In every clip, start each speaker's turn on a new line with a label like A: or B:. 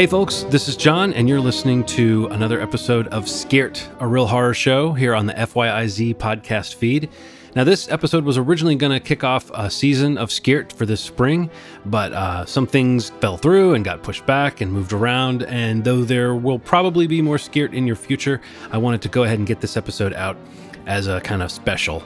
A: Hey, folks, this is John, and you're listening to another episode of Scairt, a real horror show here on the FYIZ podcast feed. Now, this episode was originally going to kick off a season of Scairt for this spring, but uh, some things fell through and got pushed back and moved around. And though there will probably be more Scairt in your future, I wanted to go ahead and get this episode out as a kind of special.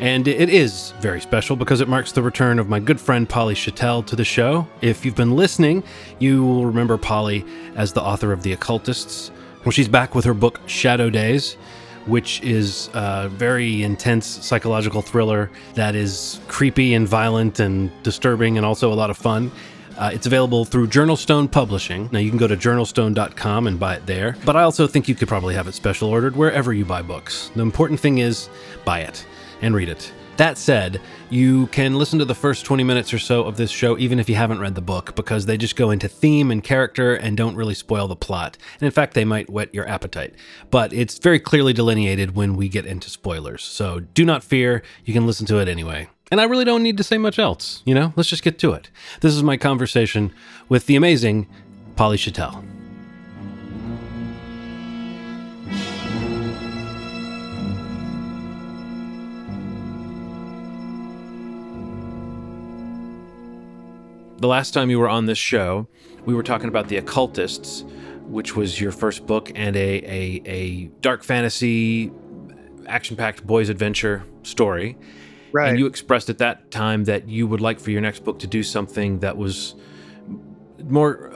A: And it is very special because it marks the return of my good friend Polly Schattel to the show. If you've been listening, you will remember Polly as the author of The Occultists. Well, she's back with her book Shadow Days, which is a very intense psychological thriller that is creepy and violent and disturbing and also a lot of fun. Uh, it's available through Journalstone Publishing. Now, you can go to journalstone.com and buy it there, but I also think you could probably have it special ordered wherever you buy books. The important thing is buy it and read it. That said, you can listen to the first 20 minutes or so of this show even if you haven't read the book because they just go into theme and character and don't really spoil the plot. And in fact, they might whet your appetite. But it's very clearly delineated when we get into spoilers. So do not fear, you can listen to it anyway. And I really don't need to say much else, you know? Let's just get to it. This is my conversation with the amazing Polly Schattel. The last time you were on this show, we were talking about The Occultists, which was your first book and a, a, a dark fantasy, action packed boys' adventure story.
B: Right.
A: And you expressed at that time that you would like for your next book to do something that was more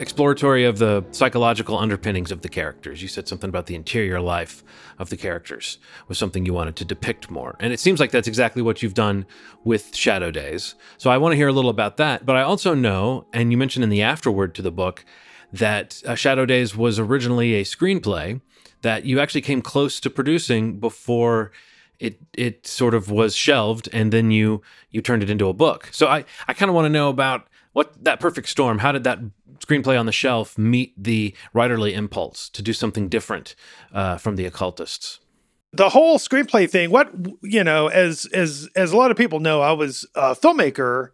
A: exploratory of the psychological underpinnings of the characters. You said something about the interior life of the characters was something you wanted to depict more. And it seems like that's exactly what you've done with Shadow Days. So I want to hear a little about that. But I also know, and you mentioned in the afterword to the book, that uh, Shadow Days was originally a screenplay that you actually came close to producing before it it sort of was shelved and then you you turned it into a book. So I I kind of want to know about what that perfect storm how did that screenplay on the shelf meet the writerly impulse to do something different uh, from the occultists
B: the whole screenplay thing what you know as as as a lot of people know i was a filmmaker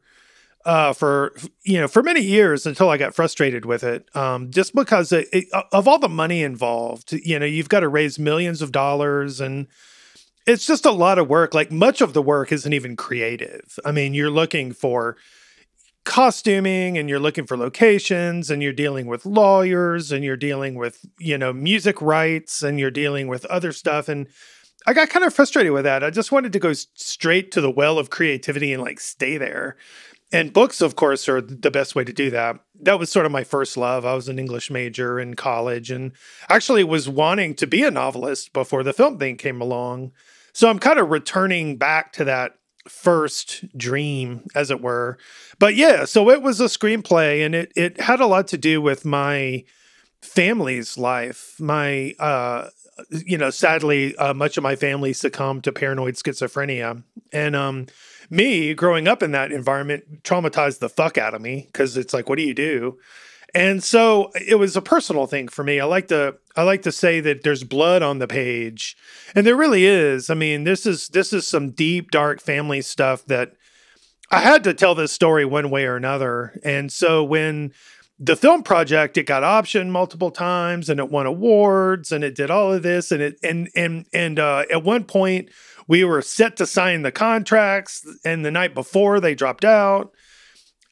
B: uh, for you know for many years until I got frustrated with it. Um, just because it, it, of all the money involved, you know, you've got to raise millions of dollars, and it's just a lot of work. Like much of the work isn't even creative. I mean, you're looking for costuming and you're looking for locations and you're dealing with lawyers and you're dealing with you know music rights and you're dealing with other stuff. And i got kind of frustrated with that. I just wanted to go straight to the well of creativity and like stay there. And books of course are the best way to do that. That was sort of my first love. I was an english major in college and actually was wanting to be a novelist before the film thing came along. So i'm kind of returning back to that first dream, as it were. But yeah, so it was a screenplay, and it it had a lot to do with my family's life. My uh, you know, sadly, uh, much of my family succumbed to paranoid schizophrenia, and um, me growing up in that environment traumatized the fuck out of me because it's like, what do you do? And so it was a personal thing for me. I like to I like to say that there's blood on the page. And there really is. I mean, this is this is some deep dark family stuff that I had to tell this story one way or another. And so when the film project it got optioned multiple times and it won awards and it did all of this and it and and and uh, at one point we were set to sign the contracts and the night before they dropped out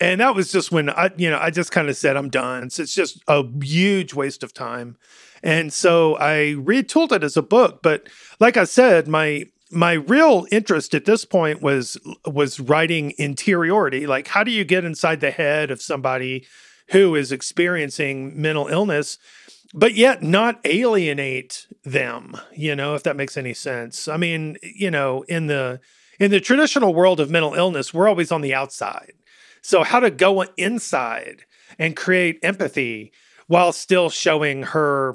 B: and that was just when I, you know, I just kind of said, I'm done. So it's just a huge waste of time. And so I retooled it as a book. But like I said, my my real interest at this point was was writing interiority. Like, how do you get inside the head of somebody who is experiencing mental illness, but yet not alienate them? You know, if that makes any sense. I mean, you know, in the in the traditional world of mental illness, we're always on the outside so, how to go inside and create empathy while still showing her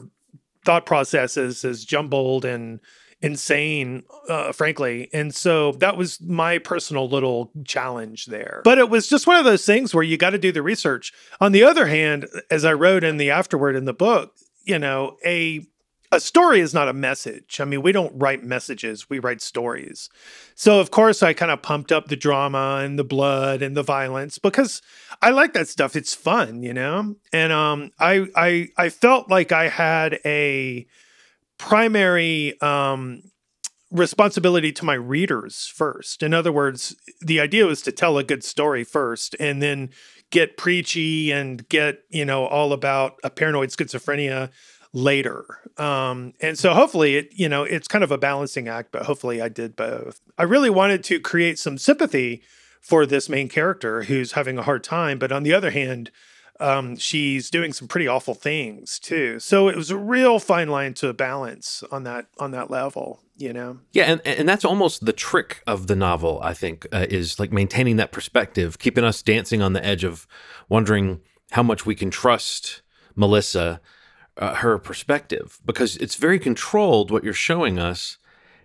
B: thought processes as jumbled and insane, uh, frankly. And so that was my personal little challenge there. But it was just one of those things where you got to do the research. On the other hand, as I wrote in the afterword in the book, you know, a a story is not a message. I mean, we don't write messages, we write stories. So, of course, I kind of pumped up the drama and the blood and the violence because I like that stuff. It's fun, you know? And um I I I felt like I had a primary um responsibility to my readers first. In other words, the idea was to tell a good story first and then get preachy and get, you know, all about a paranoid schizophrenia later. Um, and so hopefully it, you know, it's kind of a balancing act, but hopefully I did both. I really wanted to create some sympathy for this main character who's having a hard time, but on the other hand, um, she's doing some pretty awful things too. So it was a real fine line to balance on that on that level, you know.
A: Yeah, and and that's almost the trick of the novel. I think uh, is like maintaining that perspective, keeping us dancing on the edge of wondering how much we can trust Melissa uh, her perspective because it's very controlled what you're showing us.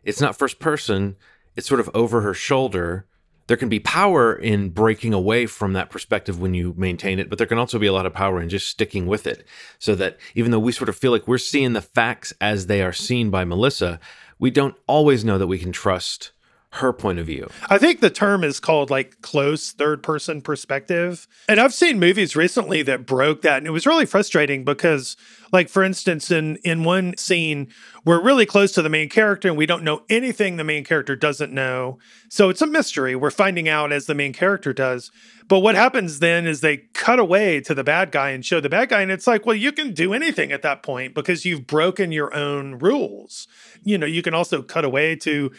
A: It's not first person, it's sort of over her shoulder. There can be power in breaking away from that perspective when you maintain it, but there can also be a lot of power in just sticking with it. So that even though we sort of feel like we're seeing the facts as they are seen by Melissa, we don't always know that we can trust her point of view.
B: I think the term is called like close third person perspective. And I've seen movies recently that broke that and it was really frustrating because like for instance in in one scene we're really close to the main character and we don't know anything the main character doesn't know. So it's a mystery. We're finding out as the main character does. But what happens then is they cut away to the bad guy and show the bad guy and it's like, well you can do anything at that point because you've broken your own rules. You know, you can also cut away to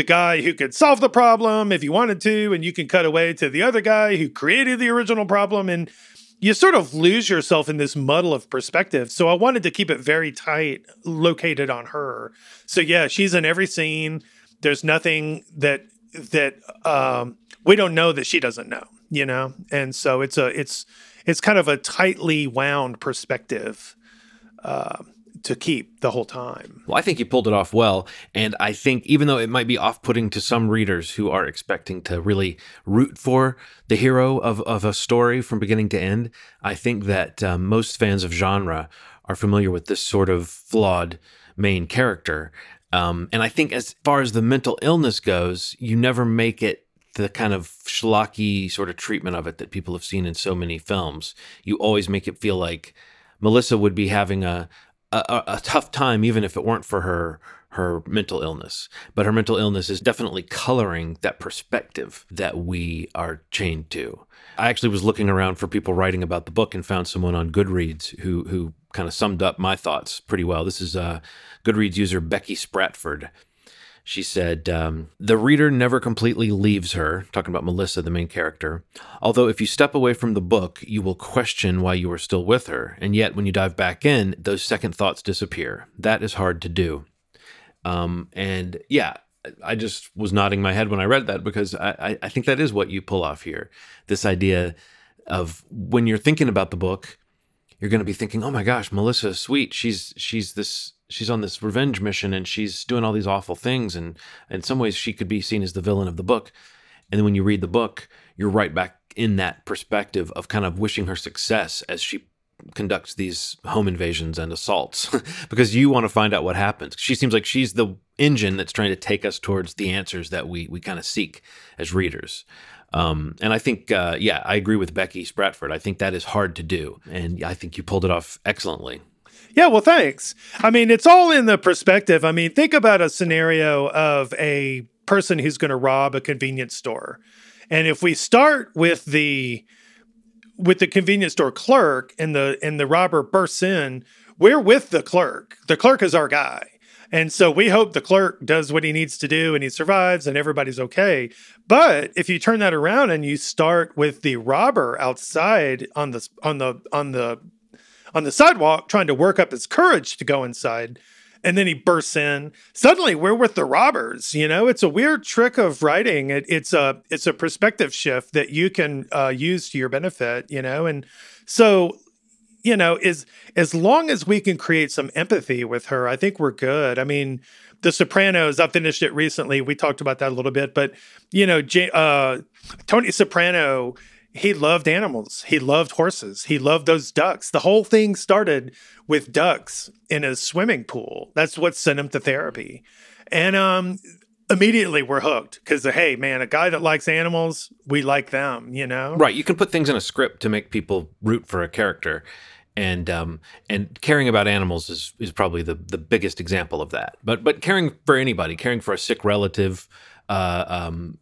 B: the guy who could solve the problem if you wanted to, and you can cut away to the other guy who created the original problem. And you sort of lose yourself in this muddle of perspective. So I wanted to keep it very tight, located on her. So yeah, she's in every scene. There's nothing that that um, we don't know that she doesn't know, you know. And so it's a it's it's kind of a tightly wound perspective. Uh, to keep the whole time.
A: Well, I think you pulled it off well. And I think even though it might be off putting to some readers who are expecting to really root for the hero of, of a story from beginning to end, I think that um, most fans of genre are familiar with this sort of flawed main character. Um, and I think as far as the mental illness goes, you never make it the kind of schlocky sort of treatment of it that people have seen in so many films. You always make it feel like Melissa would be having a, a, a, tough time, even if it weren't for her her mental illness. But her mental illness is definitely coloring that perspective that we are chained to. I actually was looking around for people writing about the book and found someone on Goodreads who who kind of summed up my thoughts pretty well. This is uh, Goodreads user Becky Spratford. She said, um, The reader never completely leaves her, talking about Melissa, the main character. Although, if you step away from the book, you will question why you are still with her. And yet, when you dive back in, those second thoughts disappear. That is hard to do. Um, and yeah, I just was nodding my head when I read that because I, I think that is what you pull off here. This idea of when you're thinking about the book, you're going to be thinking, "Oh my gosh, Melissa sweet. She's she's this she's on this revenge mission and she's doing all these awful things and in some ways she could be seen as the villain of the book. And then when you read the book you're right back in that perspective of kind of wishing her success as she conducts these home invasions and assaults. Because you want to find out what happens. She seems like she's the engine that's trying to take us towards the answers that we we kind of seek as readers. Um, and I think, uh, yeah, I agree with Becky Spratford. I think that is hard to do, and I think you pulled it off excellently.
B: Yeah, well, thanks. I mean, it's all in the perspective. I mean, think about a scenario of a person who's going to rob a convenience store. And if we start with the with the convenience store clerk and the and the robber bursts in, we're with the clerk. The clerk is our guy. And so we hope the clerk does what he needs to do and he survives and everybody's okay. But if you turn that around and you start with the robber outside on the on the on the on the sidewalk trying to work up his courage to go inside. And then he bursts in. Suddenly, we're with the robbers. You know, it's a weird trick of writing. It, it's a it's a perspective shift that you can uh, use to your benefit. You know, and so you know, is as long as we can create some empathy with her, I think we're good. I mean, The Sopranos. I finished it recently. We talked about that a little bit, but you know, J- uh, Tony Soprano he loved animals. He loved horses. He loved those ducks. The whole thing started with ducks in a swimming pool. That's what sent him to therapy. And um, immediately we're hooked because, hey, man, a guy that likes animals, we like them, you know?
A: Right. You can put things in a script to make people root for a character. And um, and caring about animals is, is probably the, the biggest example of that. But but caring for anybody, caring for a sick relative, uh, um,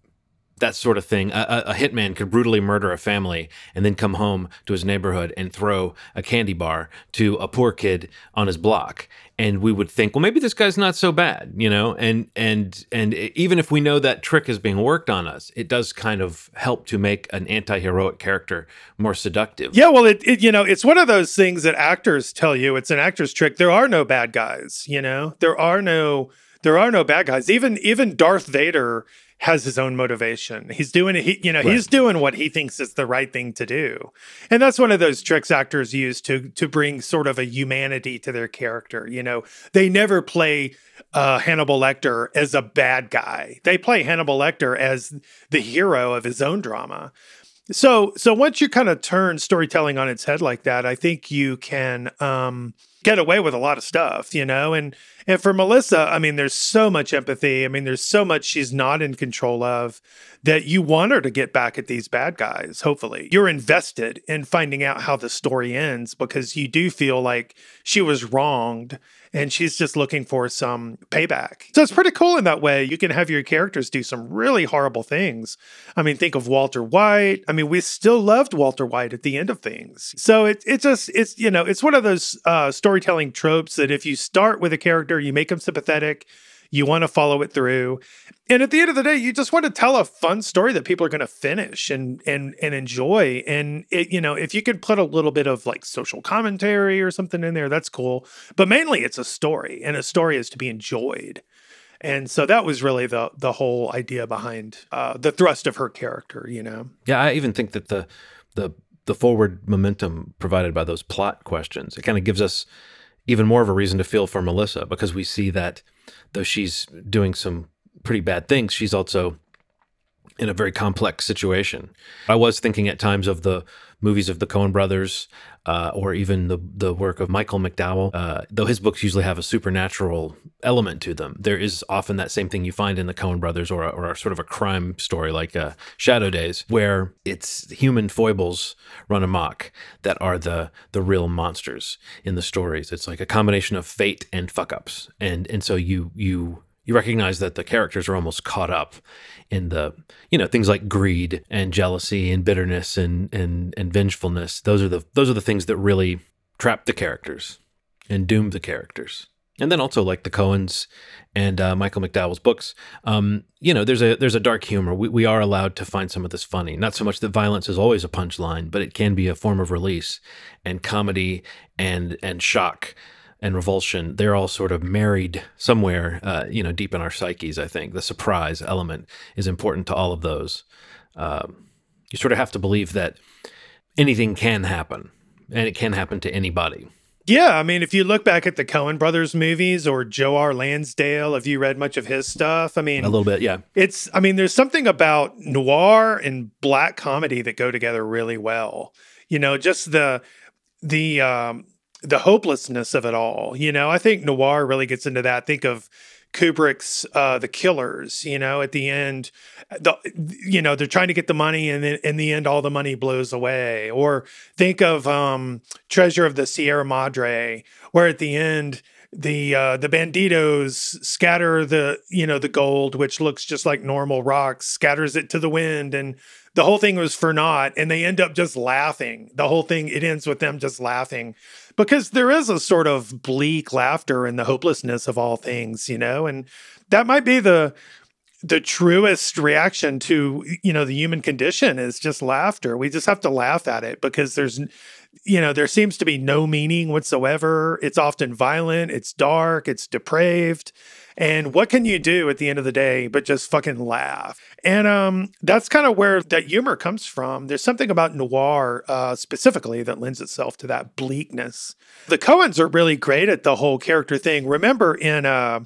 A: that sort of thing. A, a, hitman could brutally murder a family and then come home to his neighborhood and throw a candy bar to a poor kid on his block. And we would think, well, maybe this guy's not so bad, you know. And and and even if we know that trick is being worked on us, it does kind of help to make an anti-heroic character more seductive.
B: Yeah, well, it, it you know it's one of those things that actors tell you. It's an actor's trick. There are no bad guys, you know. There are no there are no bad guys. Even even Darth Vader has his own motivation. He's doing it. He, you know, right. he's doing what he thinks is the right thing to do, and that's one of those tricks actors use to to bring sort of a humanity to their character. You know, they never play uh, Hannibal Lecter as a bad guy. They play Hannibal Lecter as the hero of his own drama. So, so once you kind of turn storytelling on its head like that, I think you can um, get away with a lot of stuff, you know. And and for Melissa, I mean, there's so much empathy. I mean, there's so much she's not in control of that you want her to get back at these bad guys. Hopefully, you're invested in finding out how the story ends because you do feel like she was wronged and she's just looking for some payback. So it's pretty cool in that way. You can have your characters do some really horrible things. I mean, think of Walter White. I mean, we still loved Walter White at the end of things. So it it just it's you know it's one of those uh, storytelling tropes that if you start with a character, you make them sympathetic. You want to follow it through. And at the end of the day, you just want to tell a fun story that people are going to finish and and and enjoy. And it, you know, if you could put a little bit of like social commentary or something in there, that's cool. But mainly it's a story, and a story is to be enjoyed. And so that was really the the whole idea behind uh, the thrust of her character, you know.
A: Yeah, I even think that the the the forward momentum provided by those plot questions, it kind of gives us even more of a reason to feel for Melissa because we see that though she's doing some pretty bad things, she's also in a very complex situation. I was thinking at times of the movies of the Coen brothers, uh, or even the the work of Michael McDowell. Uh, though his books usually have a supernatural element to them, there is often that same thing you find in the Coen brothers, or a, or a sort of a crime story like uh, Shadow Days, where it's human foibles run amok that are the the real monsters in the stories. It's like a combination of fate and fuck ups, and and so you you you recognize that the characters are almost caught up in the you know things like greed and jealousy and bitterness and and and vengefulness those are the those are the things that really trap the characters and doom the characters and then also like the Coens and uh, Michael McDowell's books, um, you know, there's a there's a dark humor. We, we are allowed to find some of this funny. Not so much that violence is always a punchline, but it can be a form of release and comedy and and shock and revulsion, they're all sort of married somewhere, uh, you know, deep in our psyches. I think the surprise element is important to all of those. Um, you sort of have to believe that anything can happen, and it can happen to anybody.
B: Yeah, I mean, if you look back at the Coen Brothers movies or Joe R. Lansdale, have you read much of his stuff? I mean,
A: a little bit, yeah.
B: It's, I mean, there's something about noir and black comedy that go together really well. You know, just the the um, the hopelessness of it all. You know, I think noir really gets into that. Think of Kubrick's uh, The Killers. You know, at the end, the you know they're trying to get the money, and then in the end, all the money blows away. Or think of um, Treasure of the Sierra Madre, where at the end the uh, the banditos scatter the you know the gold, which looks just like normal rocks, scatters it to the wind, and the whole thing was for naught. And they end up just laughing. The whole thing it ends with them just laughing because there is a sort of bleak laughter in the hopelessness of all things, you know, and that might be the the truest reaction to you know the human condition is just laughter. We just have to laugh at it because there's you know there seems to be no meaning whatsoever. It's often violent, it's dark, it's depraved. And what can you do at the end of the day but just fucking laugh? And um, that's kind of where that humor comes from. There's something about noir uh, specifically that lends itself to that bleakness. The Coens are really great at the whole character thing. Remember in uh,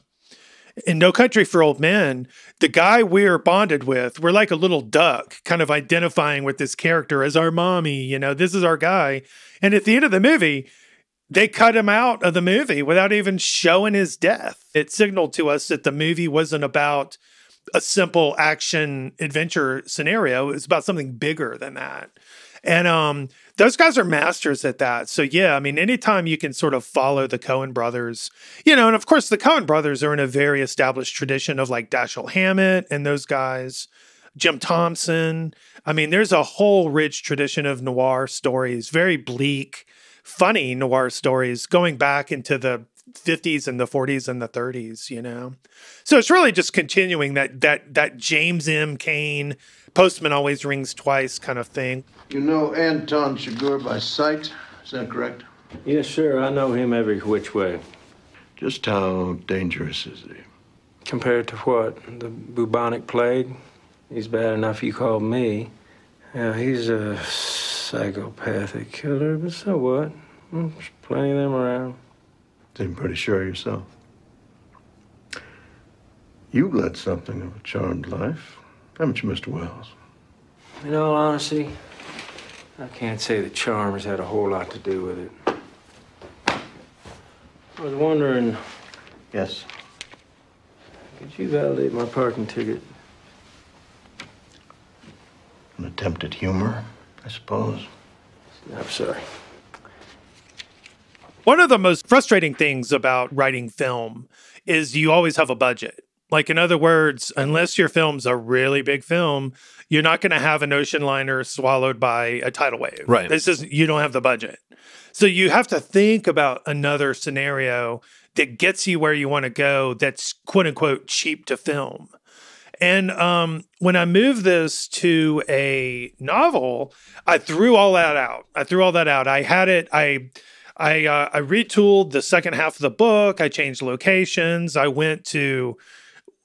B: in No Country for Old Men, the guy we're bonded with, we're like a little duck, kind of identifying with this character as our mommy. You know, this is our guy. And at the end of the movie, they cut him out of the movie without even showing his death. It signaled to us that the movie wasn't about a simple action adventure scenario. It was about something bigger than that. And um, those guys are masters at that. So yeah, I mean, anytime you can sort of follow the Coen brothers, you know, and of course the Coen brothers are in a very established tradition of like Dashiell Hammett and those guys, Jim Thompson. I mean, there's a whole rich tradition of noir stories, very bleak, funny noir stories going back into the 50s and the 40s and the 30s, you know. So it's really just continuing that that that James M. Cain postman always rings twice kind of thing.
C: You know Anton Chigurh by sight, is that correct?
D: Yes, sir. I know him every which way.
C: Just how dangerous is he?
D: Compared to what? The bubonic plague? He's bad enough you called me. Yeah, he's a psychopathic killer, but so what? Hmm, there's plenty of them around.
C: Seem pretty sure of yourself. You led something of a charmed life, haven't you, Mr. Wells?
D: In all honesty, I can't say that charms had a whole lot to do with it. I was wondering,
C: Yes.
D: could you validate my parking ticket?
C: An attempt at humor, I suppose.
D: I'm sorry.
B: One of the most frustrating things about writing film is you always have a budget. Like, in other words, unless your film's a really big film, you're not going to have an ocean liner swallowed by a tidal wave.
A: Right.
B: This is, you don't have the budget. So you have to think about another scenario that gets you where you want to go that's quote unquote cheap to film. And um, when I moved this to a novel, I threw all that out. I threw all that out. I had it. I I uh, I retooled the second half of the book. I changed locations. I went to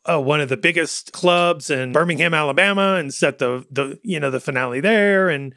B: uh, one of the biggest clubs in Birmingham, Alabama, and set the the you know the finale there. And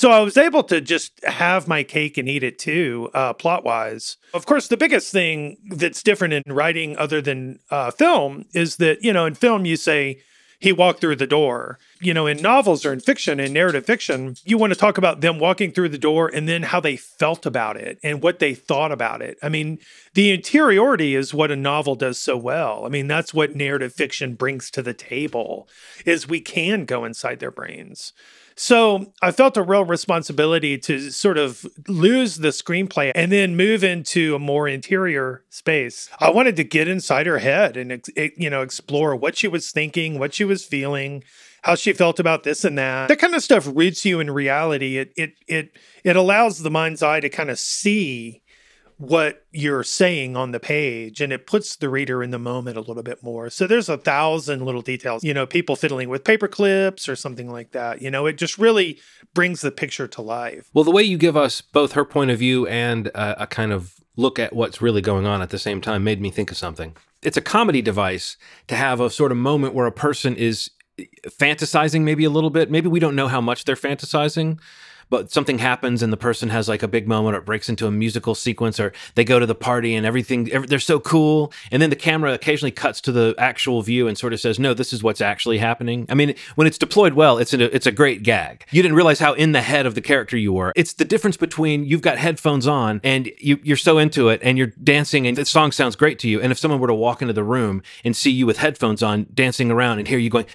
B: so I was able to just have my cake and eat it too, uh, plot wise. Of course, the biggest thing that's different in writing other than uh, film is that you know in film you say he walked through the door. You know, in novels or in fiction, in narrative fiction, you want to talk about them walking through the door and then how they felt about it and what they thought about it. I mean, the interiority is what a novel does so well. I mean, that's what narrative fiction brings to the table is we can go inside their brains. So I felt a real responsibility to sort of lose the screenplay and then move into a more interior space. I wanted to get inside her head and you know explore what she was thinking, what she was feeling, how she felt about this and that. That kind of stuff roots you in reality. It it it it allows the mind's eye to kind of see what you're saying on the page and it puts the reader in the moment a little bit more. So there's a thousand little details, you know, people fiddling with paper clips or something like that. You know, it just really brings the picture to life.
A: Well, the way you give us both her point of view and a, a kind of look at what's really going on at the same time made me think of something. It's a comedy device to have a sort of moment where a person is fantasizing maybe a little bit. Maybe we don't know how much they're fantasizing, but something happens and the person has like a big moment or it breaks into a musical sequence or they go to the party and everything they're so cool. And then the camera occasionally cuts to the actual view and sort of says no this is what's actually happening. I mean when it's deployed well it's a, it's a great gag. You didn't realize how in the head of the character you were. It's the difference between you've got headphones on and you, you're so into it and you're dancing and the song sounds great to you. And if someone were to walk into the room and see you with headphones on dancing around and hear you going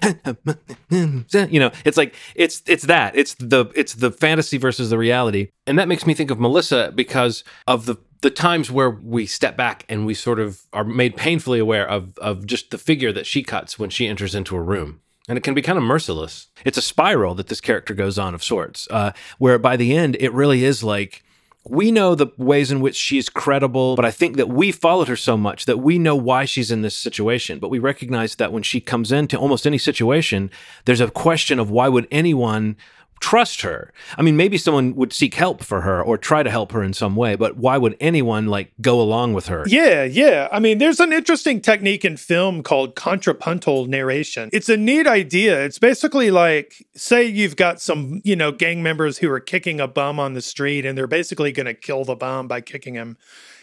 A: you know it's like it's it's that. It's the it's the fantasy fantasy versus the reality. And that makes me think of Melissa because of the the times where we step back and we sort of are made painfully aware of of just the figure that she cuts when she enters into a room. And it can be kind of merciless. It's a spiral that this character goes on of sorts, uh, where by the end, it really is like we know the ways in which she's credible, but I think that we followed her so much that we know why she's in this situation. But we recognize that when she comes into almost any situation, there's a question of why would anyone trust her. I mean, maybe someone would seek help for her or try to help her in some way, but why would anyone like go along with her?
B: Yeah, yeah. I mean, there's an interesting technique in film called contrapuntal narration. It's a neat idea. It's basically like, say you've got some, you know, gang members who are kicking a bum on the street and they're basically going to kill the bum by kicking him.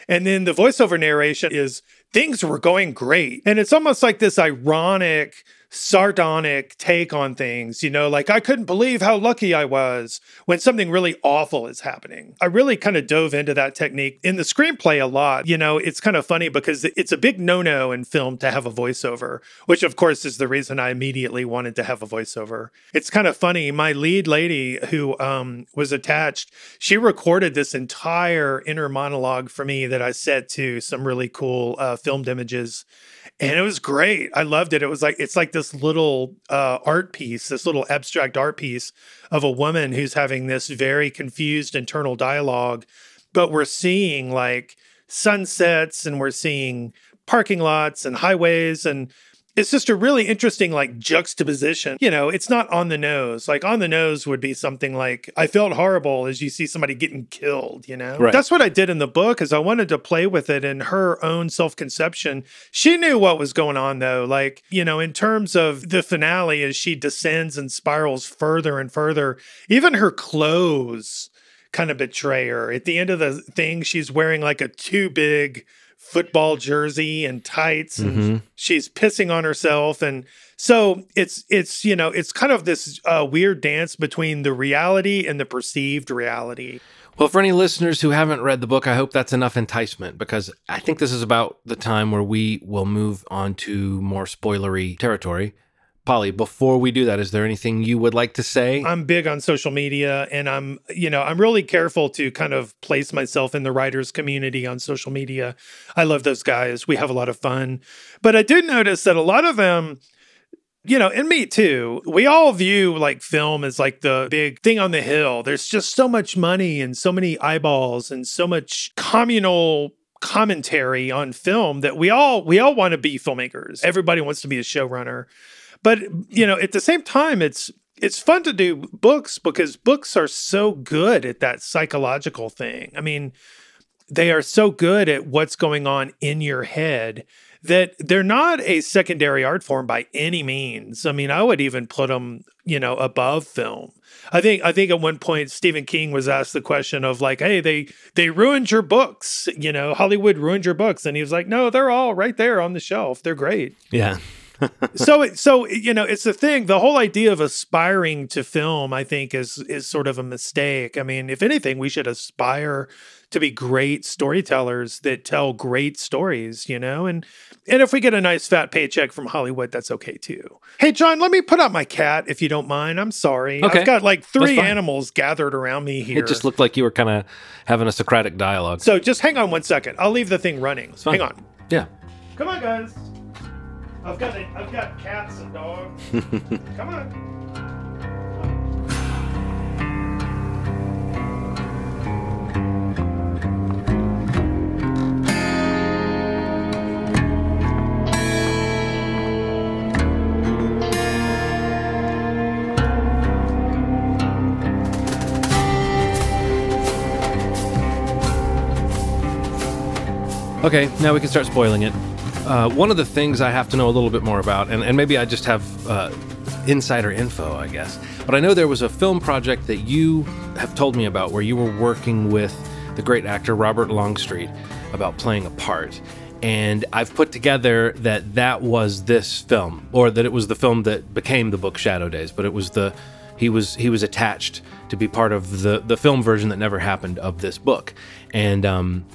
B: And then the voiceover narration is things were going great. And it's almost like this ironic, sardonic take on things, you know, like I couldn't believe how lucky I was when something really awful is happening. I really kind of dove into that technique in the screenplay a lot. You know, it's kind of funny because it's a big no no in film to have a voiceover, which of course is the reason I immediately wanted to have a voiceover. It's kind of funny. My lead lady who um, was attached, she recorded this entire inner monologue for me that I set to some really cool uh, filmed images and it was great. I loved it. It was like it's like this little uh, art piece, this little abstract art piece of a woman who's having this very confused internal dialogue, but we're seeing like sunsets and we're seeing parking lots and highways and it's just a really interesting like juxtaposition. You know, it's not on the nose. Like on the nose would be something like I felt horrible as you see somebody getting killed, you know.
A: Right.
B: That's what I did in the book is I wanted to play with it in her own self-conception. She knew what was going on though. Like, you know, in terms of the finale as she descends and spirals further and further, even her clothes kind of betray her. At the end of the thing, she's wearing like a too big football jersey and tights and
A: Mm-hmm.
B: she's pissing on herself and so it's it's you know it's kind of this uh, weird dance between the reality and the perceived reality
A: Well, for any listeners who haven't read the book, I hope that's enough enticement because I think this is about the time where we will move on to more spoilery territory. Polly, before we do that, is there anything you would like to say?
B: i'm big on social media and i'm you know i'm really careful to kind of place myself in the writers community on social media i love those guys we have a lot of fun but i did notice that a lot of them you know, and me too. We all view like film as like the big thing on the hill. There's just so much money and so many eyeballs and so much communal commentary on film that we all we all want to be filmmakers. Everybody wants to be a showrunner. But you know, at the same time it's it's fun to do books because books are so good at that psychological thing. I mean, they are so good at what's going on in your head that they're not a secondary art form by any means. I mean, I would even put them, you know, above film. I think I think at one point Stephen King was asked the question of like, "Hey, they they ruined your books, you know, Hollywood ruined your books." And he was like, "No, they're all right there on the shelf. They're great."
A: yeah.
B: so it- so you know it's the thing the whole idea of aspiring to film i think is is sort of a mistake. I mean if anything we should aspire to be great storytellers that tell great stories you know? And and if we get a nice fat paycheck from hollywood that's okay too. Hey john let me put out my cat if you don't mind. I'm sorry.
A: Okay.
B: i've got like three animals gathered around me here.
A: It just looked like you were kind of having a Socratic dialogue.
B: so just hang on one second. I'll leave the thing running. Hang on.
A: Yeah.
B: Come on, guys. I've got a, I've got cats and dogs. Come on.
A: Okay, now we can start spoiling it. Uh, one of the things I have to know a little bit more about, and, and maybe I just have uh, insider info, I guess, but I know there was a film project that you have told me about where you were working with the great actor Robert Longstreet about playing a part. And I've put together that that was this film, or that it was the film that became the book Shadow Days, but it was the he was he was attached to be part of the the film version that never happened of this book, and um,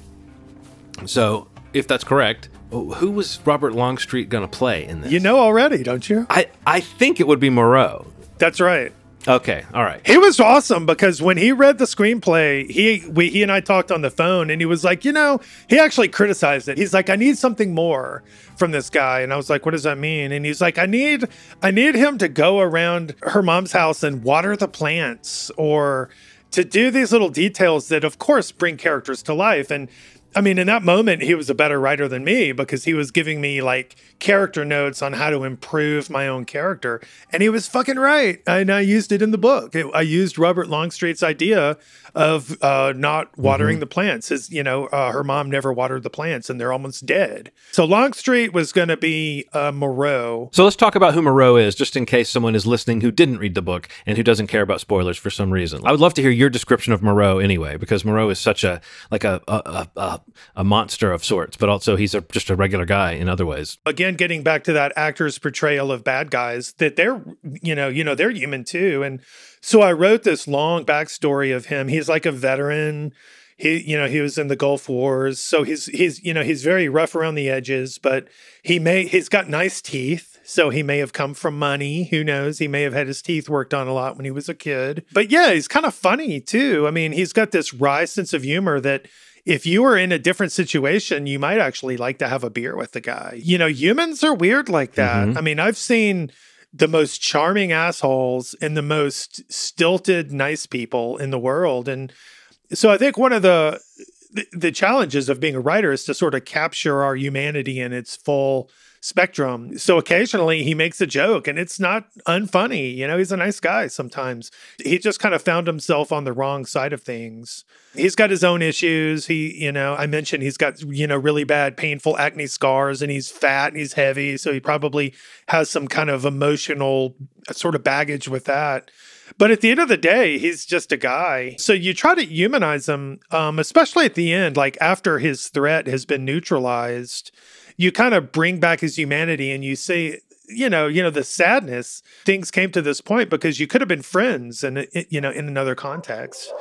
A: so, if that's correct, who was Robert Longstreet going to play in this?
B: You know already, don't you?
A: I, I think it would be Moreau.
B: That's right.
A: Okay, all right.
B: He was awesome because when he read the screenplay, he we, he and I talked on the phone, and he was like, you know, he actually criticized it. He's like, I need something more from this guy, and I was like, what does that mean? And he's like, I need I need him to go around her mom's house and water the plants, or to do these little details that, of course, bring characters to life. And I mean, in that moment, he was a better writer than me because he was giving me like character notes on how to improve my own character. And he was fucking right. And I used it in the book. I used Robert Longstreet's idea of uh, not watering mm-hmm. the plants. His, you know, uh, her mom never watered the plants and they're almost dead. So Longstreet was going to be uh, Moreau.
A: So let's talk about who Moreau is, just in case someone is listening who didn't read the book and who doesn't care about spoilers for some reason. I would love to hear your description of Moreau anyway, because Moreau is such a like a a, a, a monster of sorts, but also he's a, just a regular guy in other ways.
B: Again, getting back to that actor's portrayal of bad guys, that they're you know you know they're human too, and so I wrote this long backstory of him. He's like a veteran. He, you know, he was in the Gulf Wars, so he's he's you know he's very rough around the edges, but he may he's got nice teeth, so he may have come from money. Who knows? He may have had his teeth worked on a lot when he was a kid. But yeah, he's kind of funny too. I mean, he's got this wry sense of humor that if you were in a different situation, you might actually like to have a beer with the guy. You know, humans are weird like that. Mm-hmm. I mean, I've seen the most charming assholes and the most stilted nice people in the world. And so i think one of the the challenges of being a writer is to sort of capture our humanity in its full spectrum. So occasionally he makes a joke and it's not unfunny. You know, he's a nice guy sometimes. He just kind of found himself on the wrong side of things. He's got his own issues. He, you know, I mentioned he's got, you know, really bad, painful acne scars and he's fat and he's heavy. So he probably has some kind of emotional sort of baggage with that. But at the end of the day, he's just a guy. So you try to humanize him, um, especially at the end, like after his threat has been neutralized you kind of bring back his humanity and you say you know you know the sadness things came to this point because you could have been friends and you know in another context.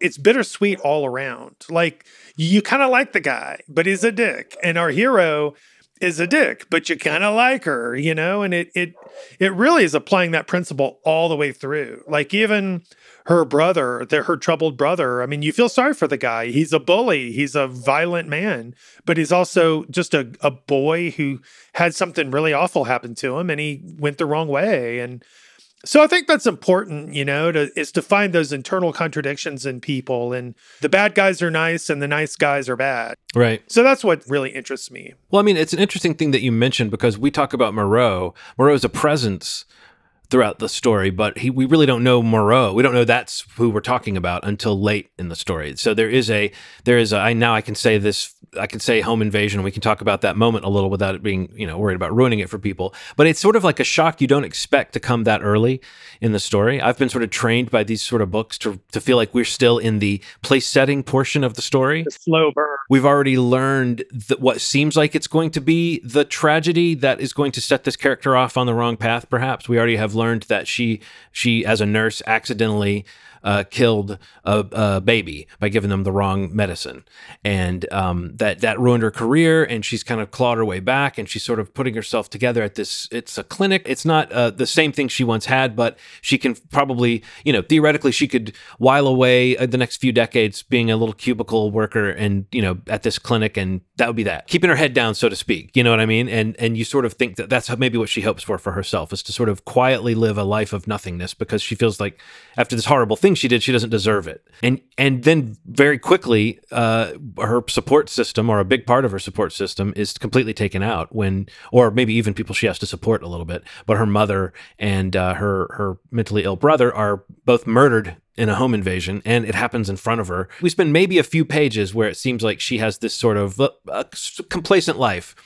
B: It's bittersweet all around. Like you kind of like the guy but he's a dick. And our hero is a dick but you kind of like her you know? And it it it really is applying that principle all the way through. Like even her brother, the, her troubled brother. I mean, you feel sorry for the guy. He's a bully. He's a violent man, but he's also just a, a boy who had something really awful happen to him and he went the wrong way. And so I think that's important, you know, to is to find those internal contradictions in people and the bad guys are nice and the nice guys are bad.
A: Right.
B: So that's what really interests me.
A: Well, I mean, it's an interesting thing that you mentioned because we talk about Moreau. Moreau is a presence throughout the story, but he, we really don't know Moreau. We don't know that's who we're talking about until late in the story. So there is a there is a I now I can say this I can say home invasion. We can talk about that moment a little without it being you know worried about ruining it for people. But it's sort of like a shock you don't expect to come that early in the story. I've been sort of trained by these sort of books to to feel like we're still in the place setting portion of the story.
B: The slow burn.
A: We've already learned that what seems like it's going to be the tragedy that is going to set this character off on the wrong path. Perhaps we already have learned that she she as a nurse accidentally uh, killed a, a, baby by giving them the wrong medicine, and um, that that ruined her career. And she's kind of clawed her way back, and she's sort of putting herself together at this. It's a clinic. It's not uh, the same thing she once had, but she can probably, you know, theoretically, she could while away uh, the next few decades being a little cubicle worker, and you know, at this clinic, and that would be that, keeping her head down, so to speak. You know what I mean? And and you sort of think that that's maybe what she hopes for for herself is to sort of quietly live a life of nothingness because she feels like after this horrible thing she did, she doesn't deserve it. And and then very quickly, uh, her support system or a big part of her support system is completely taken out when, or maybe even people she has to support a little bit. But her mother and uh, her her mentally ill brother are both murdered in a home invasion and it happens in front of her. We spend maybe a few pages where it seems like she has this sort of uh, complacent life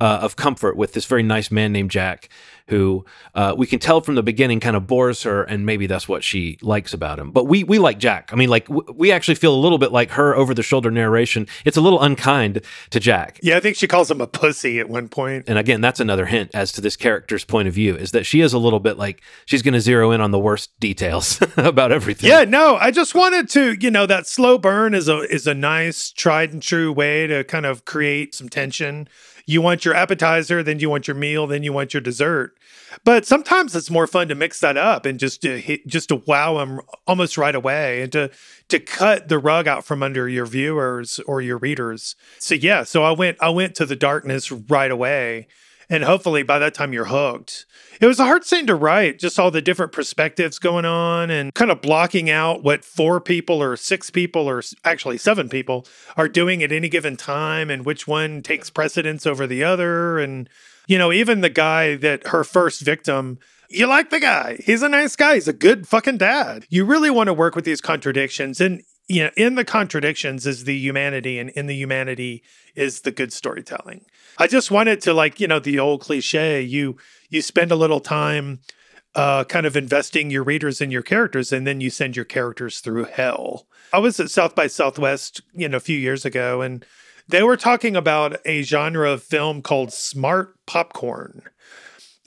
A: uh, of comfort with this very nice man named Jack who uh, we can tell from the beginning kind of bores her, and maybe that's what she likes about him. But we we like Jack. I mean, like w- we actually feel a little bit like her over the shoulder narration. It's a little unkind to Jack.
B: Yeah, I think she calls him a pussy at one point.
A: And again, that's another hint as to this character's point of view is that she is a little bit like she's going to zero in on the worst details about everything.
B: Yeah, no, I just wanted to, you know, that slow burn is a is a nice tried and true way to kind of create some tension you want your appetizer, then you want your meal, then you want your dessert. But sometimes it's more fun to mix that up and just to hit, just to wow them almost right away and to to cut the rug out from under your viewers or your readers. So yeah, so I went I went to the darkness right away. And hopefully by that time you're hooked. It was a hard scene to write, just all the different perspectives going on and kind of blocking out what four people or six people or actually seven people are doing at any given time and which one takes precedence over the other. And, you know, even the guy that her first victim you like the guy. He's a nice guy. He's a good fucking dad. You really want to work with these contradictions. And, you know, in the contradictions is the humanity, and in the humanity is the good storytelling. I just wanted to, like, you know, the old cliche you, you spend a little time uh, kind of investing your readers in your characters, and then you send your characters through hell. I was at South by Southwest, you know, a few years ago, and they were talking about a genre of film called smart popcorn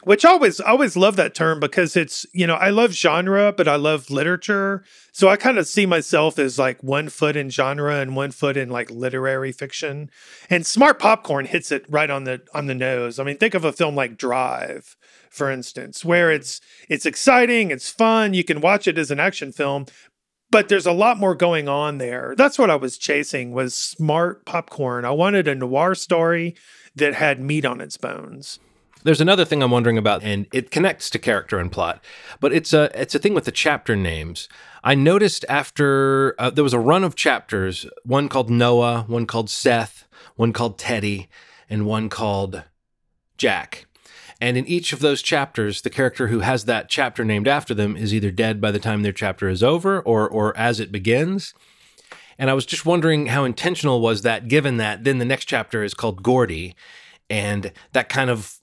B: which always always love that term because it's you know I love genre but I love literature. So I kind of see myself as like one foot in genre and one foot in like literary fiction. And smart popcorn hits it right on the on the nose. I mean think of a film like Drive for instance where it's it's exciting it's fun you can watch it as an action film but there's a lot more going on there. That's what I was chasing was smart popcorn. I wanted a noir story that had meat on its bones
A: there's another thing I'm wondering about, and it connects to character and plot, but it's a it's a thing with the chapter names. I noticed after uh, there was a run of chapters, one called Noah, one called Seth, one called Teddy, and one called Jack. And in each of those chapters, the character who has that chapter named after them is either dead by the time their chapter is over or or as it begins. And I was just wondering how intentional was that given that then the next chapter is called Gordy and that kind of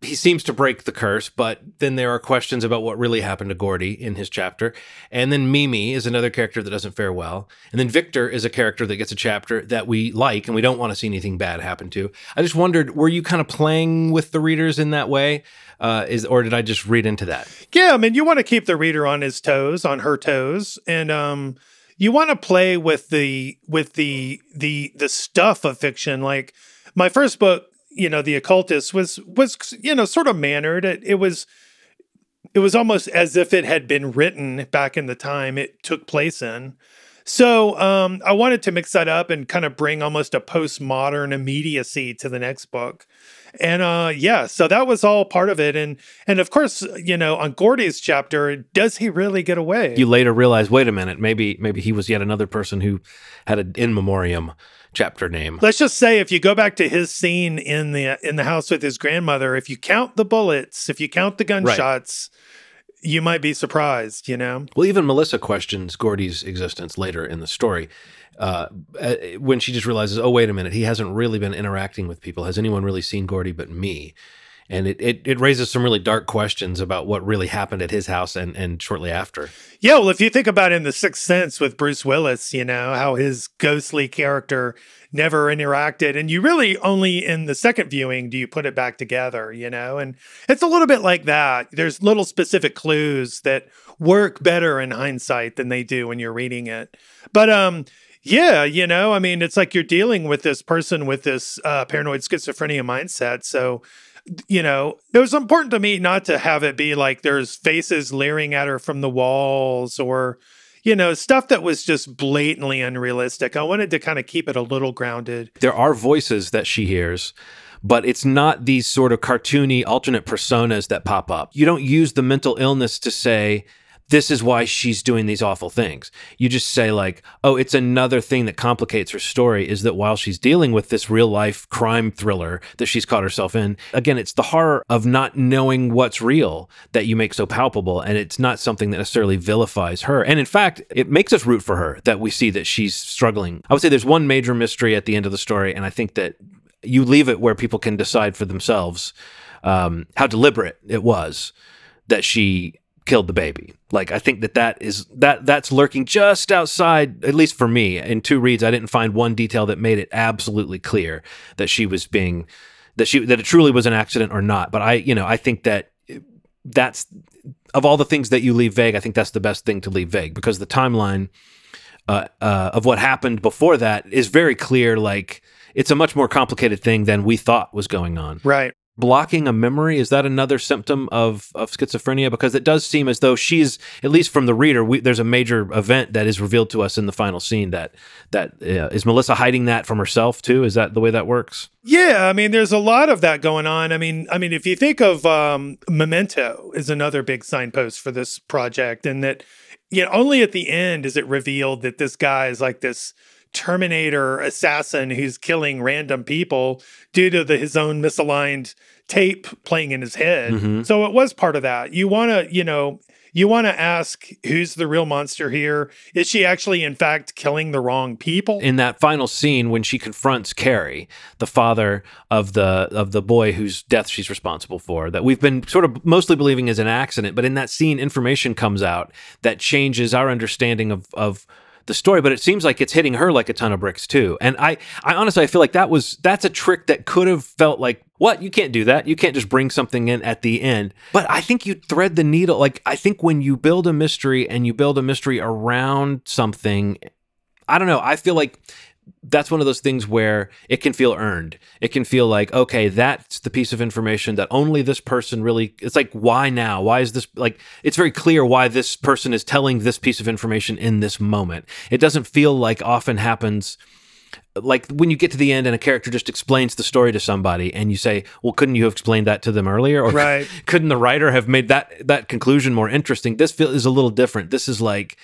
A: he seems to break the curse, but then there are questions about what really happened to Gordy in his chapter. And then Mimi is another character that doesn't fare well. And then Victor is a character that gets a chapter that we like and we don't want to see anything bad happen to. I just wondered, were you kind of playing with the readers in that way? Uh, is or did I just read into that?
B: Yeah, I mean, you want to keep the reader on his toes, on her toes, and um, you want to play with the with the the the stuff of fiction. Like my first book you know the occultist was was you know sort of mannered. It, it was it was almost as if it had been written back in the time it took place in. So um, i wanted to mix that up and kind of bring almost a postmodern immediacy to the next book. And uh, yeah so that was all part of it. And and of course you know on gordy's chapter does he really get away?
A: You later realize wait a minute maybe maybe he was yet another person who had an in memoriam chapter name.
B: Let's just say if you go back to his scene in the in the house with his grandmother, if you count the bullets, if you count the gunshots, right. you might be surprised, you know.
A: Well, even Melissa questions Gordy's existence later in the story. Uh, uh, when she just realizes, oh, wait a minute, he hasn't really been interacting with people. Has anyone really seen Gordy but me? And it, it, it raises some really dark questions about what really happened at his house and, and shortly after.
B: Yeah, well, if you think about in The Sixth Sense with Bruce Willis, you know, how his ghostly character never interacted. And you really only in the second viewing do you put it back together, you know? And it's a little bit like that. There's little specific clues that work better in hindsight than they do when you're reading it. But um yeah, you know, I mean, it's like you're dealing with this person with this uh, paranoid schizophrenia mindset. So you know, it was important to me not to have it be like there's faces leering at her from the walls or, you know, stuff that was just blatantly unrealistic. I wanted to kind of keep it a little grounded.
A: There are voices that she hears but it's not these sort of cartoony alternate personas that pop up. You don't use the mental illness to say, this is why she's doing these awful things. You just say, like, oh, it's another thing that complicates her story is that while she's dealing with this real life crime thriller that she's caught herself in, again, it's the horror of not knowing what's real that you make so palpable. And it's not something that necessarily vilifies her. And in fact, it makes us root for her that we see that she's struggling. I would say there's one major mystery at the end of the story. And I think that you leave it where people can decide for themselves um, how deliberate it was that she killed the baby. Like I think that that is that that's lurking just outside at least for me in two reads I didn't find one detail that made it absolutely clear that she was being that she that it truly was an accident or not. But I you know I think that that's of all the things that you leave vague I think that's the best thing to leave vague because the timeline uh, uh, of what happened before that is very clear like it's a much more complicated thing than we thought was going on.
B: Right.
A: Blocking a memory? Is that another symptom of of schizophrenia? Because it does seem as though she's at least from the reader we, there's a major event that is revealed to us in the final scene that that uh, is melissa hiding that from herself too? Is that the way that works?
B: Yeah i mean there's a lot of that going on. I mean i mean if you think of um, memento is another big signpost for this project and that you know only at the end is it revealed that this guy is like this Terminator assassin who's killing random people due to the, his own misaligned tape playing in his head. Mm-hmm. So it was part of that. You want to, you know, you want to ask who's the real monster here? Is she actually, in fact, killing the wrong people?
A: In that final scene, when she confronts Carrie, the father of the of the boy whose death she's responsible for, that we've been sort of mostly believing is an accident, but in that scene, information comes out that changes our understanding of of the story, but it seems like it's hitting her like a ton of bricks too. And I, I honestly, I feel like that was that's a trick that could have felt like what you can't do that. You can't just bring something in at the end. But I think you thread the needle. Like I think when you build a mystery and you build a mystery around something, I don't know. I feel like that's one of those things where it can feel earned. It can feel like, okay, that's the piece of information that only this person really, it's like, why now? Why is this like, it's very clear why this person is telling this piece of information in this moment. It doesn't feel like often happens like when you get to the end and a character just explains the story to somebody and you say well couldn't you have explained that to them earlier or
B: right.
A: couldn't the writer have made that that conclusion more interesting this feel is a little different this is like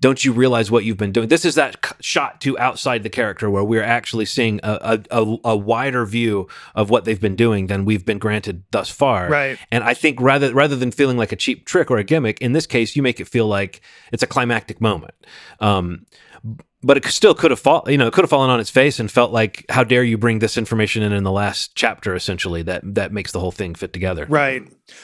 A: don't you realize what you've been doing? This is that shot to outside the character where we're actually seeing a, a, a, wider view of what they've been doing than we've been granted thus far.
B: Right.
A: And I think rather rather than feeling like a cheap trick or a gimmick, in this case, you make it feel like it's a climactic moment. Um, but it still could have fall, you know, it could have fallen on its face and felt like, how dare you bring this information in in the last chapter? Essentially, that that makes the whole thing fit together.
B: Right,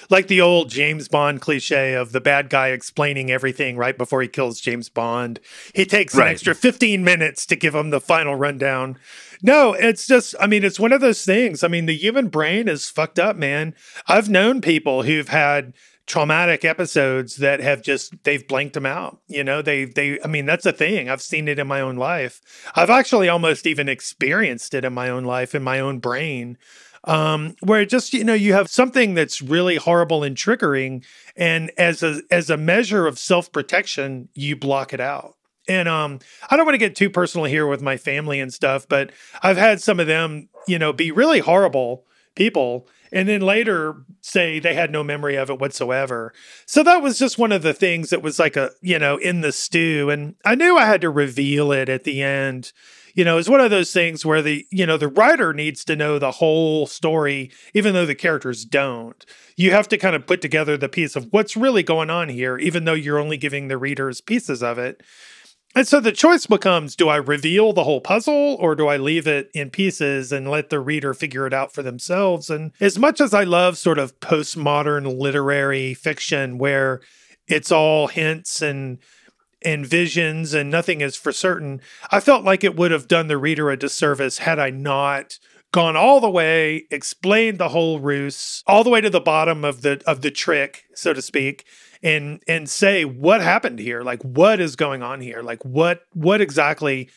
B: like the old James Bond cliche of the bad guy explaining everything right before he kills James Bond. He takes an extra fifteen minutes to give him the final rundown. No, it's just, I mean, it's one of those things. I mean, the human brain is fucked up, man. I've known people who've had traumatic episodes that have just they've blanked them out you know? They they i mean that's a thing. I've seen it in my own life. I've actually almost even experienced it in my own life in my own brain um, where just you know you have something that's really horrible and triggering and as a as a measure of self-protection you block it out. And um, I don't want to get too personal here with my family and stuff, but I've had some of them, you know, be really horrible people and then later say they had no memory of it whatsoever. So that was just one of the things that was like a, you know, in the stew. And I knew I had to reveal it at the end. You know, it's one of those things where the, you know, the writer needs to know the whole story, even though the characters don't. You have to kind of put together the piece of what's really going on here, even though you're only giving the readers pieces of it. And so the choice becomes do I reveal the whole puzzle or do I leave it in pieces and let the reader figure it out for themselves? And as much as I love sort of postmodern literary fiction where it's all hints and and visions and nothing is for certain, I felt like it would have done the reader a disservice had I not gone all the way, explained the whole ruse, all the way to the bottom of the of the trick, so to speak, and and say what happened here? Like what is going on here? Like what what exactly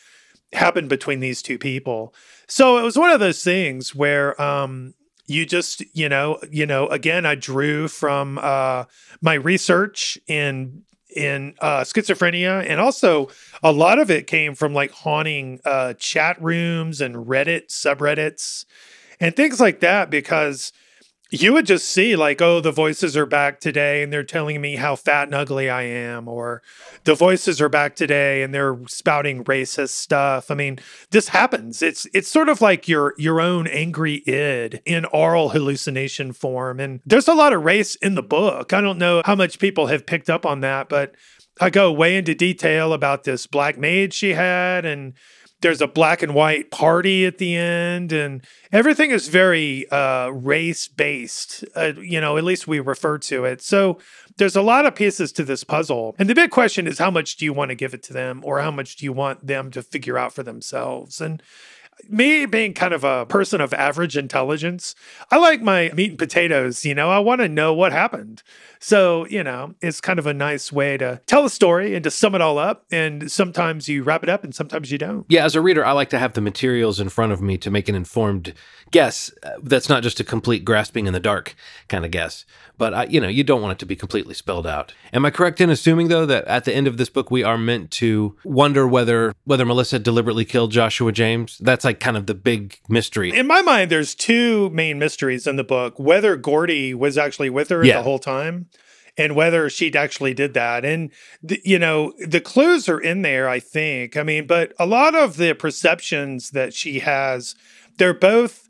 B: happened between these two people? So it was one of those things where um you just you know you know again i drew from uh my research in in uh, schizophrenia and also a lot of it came from like haunting uh, chat rooms and reddit subreddits and things like that because you would just see like oh the voices are back today and they're telling me how fat and ugly i am or the voices are back today and they're spouting racist stuff. I mean this happens. It's it's sort of like your your own angry id in aural hallucination form. And there's a lot of race in the book. I don't know how much people have picked up on that but i go way into detail about this black maid she had and there's a black and white party at the end and everything is very uh, race based uh, you know at least we refer to it. So there's a lot of pieces to this puzzle and the big question is how much do you want to give it to them or how much do you want them to figure out for themselves? And me being kind of a person of average intelligence, I like my meat and potatoes. You know, I want to know what happened. So, you know, it's kind of a nice way to tell a story and to sum it all up. And sometimes you wrap it up and sometimes you don't.
A: Yeah, as a reader, I like to have the materials in front of me to make an informed guess. Uh, that's not just a complete grasping in the dark kind of guess, but I, you know, you don't want it to be completely spelled out. Am I correct in assuming though that at the end of this book we are meant to wonder whether whether Melissa deliberately killed Joshua James? That's like kind of the big mystery.
B: In my mind, there's two main mysteries in the book: whether Gordy was actually with her
A: Yeah.
B: the whole time, and whether she'd actually did that. And the, you know, the clues are in there. I think. I mean, but a lot of the perceptions that she has, they're both